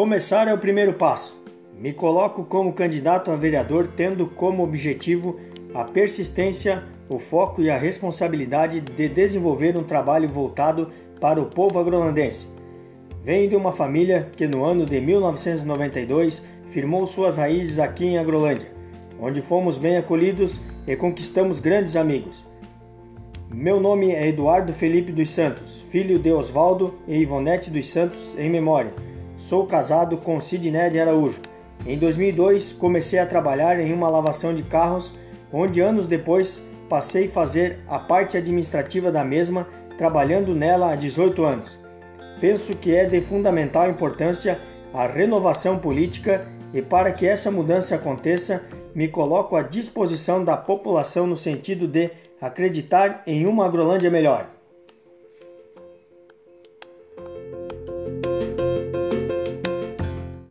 Começar é o primeiro passo. Me coloco como candidato a vereador tendo como objetivo a persistência, o foco e a responsabilidade de desenvolver um trabalho voltado para o povo agrolandense. Venho de uma família que no ano de 1992 firmou suas raízes aqui em Agrolândia, onde fomos bem acolhidos e conquistamos grandes amigos. Meu nome é Eduardo Felipe dos Santos, filho de Oswaldo e Ivonete dos Santos em memória. Sou casado com Sidney de Araújo. Em 2002 comecei a trabalhar em uma lavação de carros, onde anos depois passei a fazer a parte administrativa da mesma, trabalhando nela há 18 anos. Penso que é de fundamental importância a renovação política e para que essa mudança aconteça, me coloco à disposição da população no sentido de acreditar em uma Agrolândia melhor.